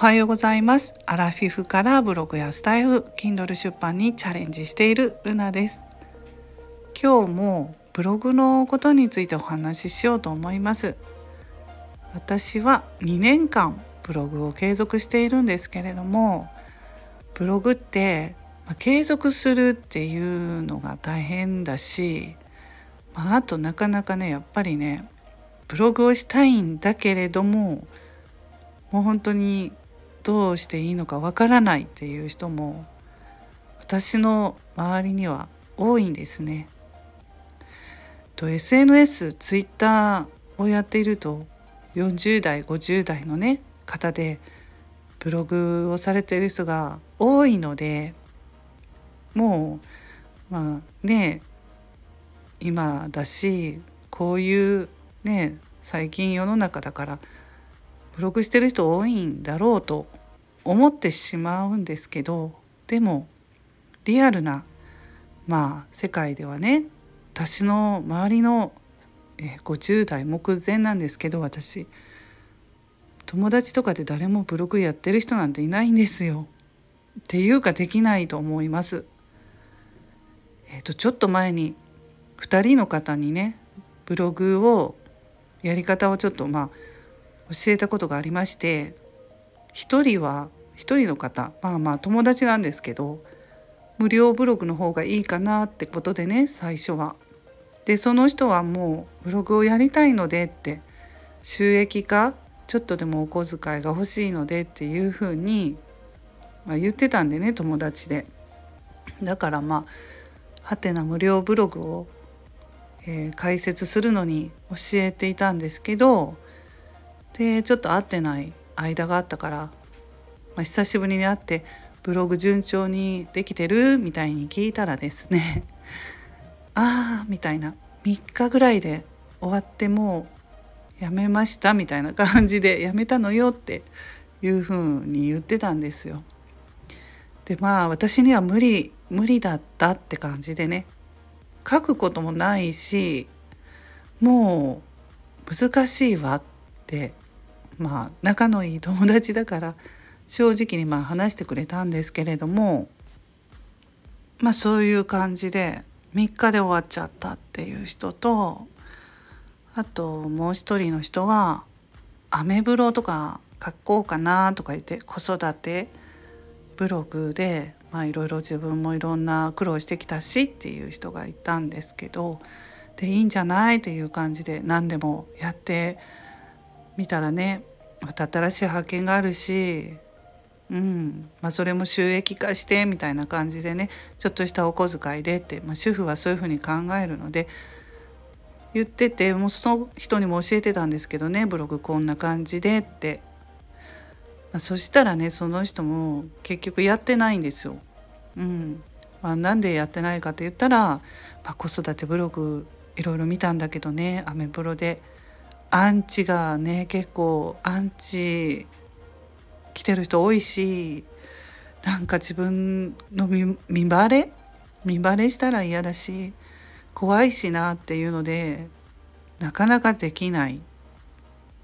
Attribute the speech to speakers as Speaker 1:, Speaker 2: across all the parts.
Speaker 1: はようございます。アラフィフからブログやスタイフ Kindle 出版にチャレンジしているルナです。今日もブログのことについてお話ししようと思います。私は2年間ブログを継続しているんですけれどもブログって継続するっていうのが大変だし、まあ、あとなかなかねやっぱりねブログをしたいんだけれどももう本当にどうしていいのかわからないっていう人も私の周りには多いんですね。と SNS、ツイッターをやっていると40代50代のね方でブログをされている人が多いのでもうまあね今だしこういうね最近世の中だからブログしてる人多いんだろうと思ってしまうんですけどでもリアルなまあ世界ではね私の周りの50代目前なんですけど私友達とかで誰もブログやってる人なんていないんですよ。っていうかできないと思います。えっ、ー、とちょっと前に2人の方にねブログをやり方をちょっとまあ教えたことがありまして1人は1人の方まあまあ友達なんですけど無料ブログの方がいいかなってことでね最初は。でその人はもうブログをやりたいのでって収益化ちょっとでもお小遣いが欲しいのでっていうふうに、まあ、言ってたんでね友達で。だからまあはてな無料ブログを、えー、解説するのに教えていたんですけどでちょっと会ってない間があったから、まあ、久しぶりに会ってブログ順調にできてる？みたいに聞いたらですね ああみたいな。3日ぐらいで終わってもうやめましたみたいな感じで やめたのよっていうふうに言ってたんですよ。でまあ私には無理無理だったって感じでね。書くこともないしもう難しいわってまあ仲のいい友達だから正直にまあ話してくれたんですけれどもまあそういう感じで3日で終わっちゃったっていう人とあともう一人の人はアメブロとか書こうかなとか言って子育てブログでいろいろ自分もいろんな苦労してきたしっていう人がいたんですけどでいいんじゃないっていう感じで何でもやって見たらねまた新しい発見があるし、うんまあ、それも収益化してみたいな感じでねちょっとしたお小遣いでって、まあ、主婦はそういうふうに考えるので言っててもうその人にも教えてたんですけどねブログこんな感じでって、まあ、そしたらねその人も結局やってないんですよ。うんまあ、なんでやってないかって言ったら、まあ、子育てブログいろいろ見たんだけどねアメブロで。アンチがね結構アンチ来てる人多いしなんか自分の見バレ？見バレしたら嫌だし怖いしなっていうのでなかなかできないっ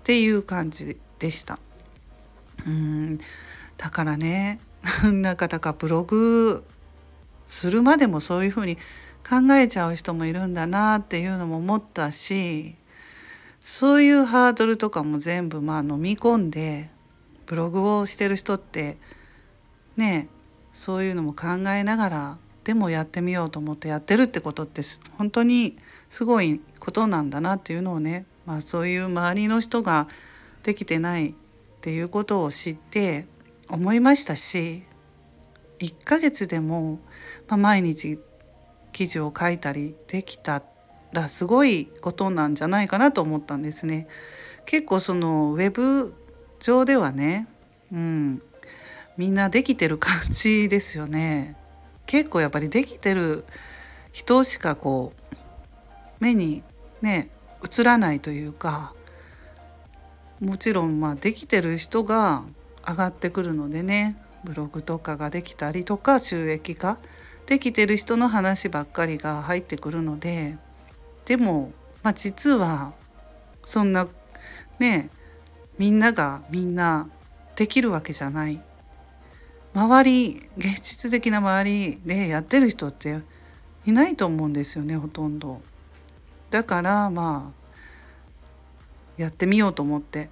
Speaker 1: ていう感じでした。うんだからねなんかだかブログするまでもそういうふうに考えちゃう人もいるんだなっていうのも思ったしそういうハードルとかも全部まあ飲み込んでブログをしてる人ってねそういうのも考えながらでもやってみようと思ってやってるってことって本当にすごいことなんだなっていうのをね、まあ、そういう周りの人ができてないっていうことを知って思いましたし1ヶ月でも、まあ、毎日記事を書いたりできたってらすごいことなんじゃないかなと思ったんですね。結構そのウェブ上ではね、うん、みんなできてる感じですよね。結構やっぱりできてる人しかこう目にね映らないというかもちろんまあできてる人が上がってくるのでねブログとかができたりとか収益化できてる人の話ばっかりが入ってくるのででも、まあ、実はそんなねみんながみんなできるわけじゃない周り現実的な周りでやってる人っていないと思うんですよねほとんど。だからまあやってみようと思って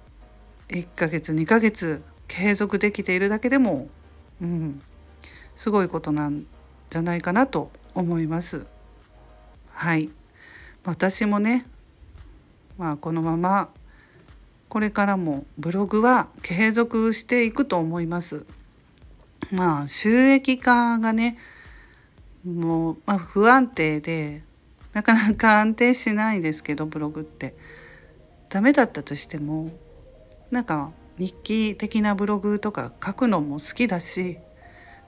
Speaker 1: 1ヶ月2ヶ月継続できているだけでも、うん、すごいことなんじゃないかなと思います。はい私もね、まあ、このままこれからもブログは継続していくと思います。まあ収益化がねもう、まあ、不安定でなかなか安定しないですけどブログってダメだったとしてもなんか日記的なブログとか書くのも好きだし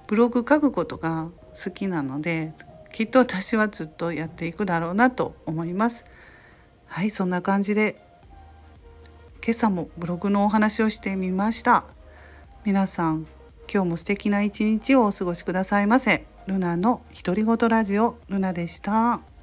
Speaker 1: ブログ書くことが好きなのできっと私はずっとやっていくだろうなと思います。はいそんな感じで今朝もブログのお話をしてみました。皆さん今日も素敵な一日をお過ごしくださいませ。ルナの独り言ラジオルナでした。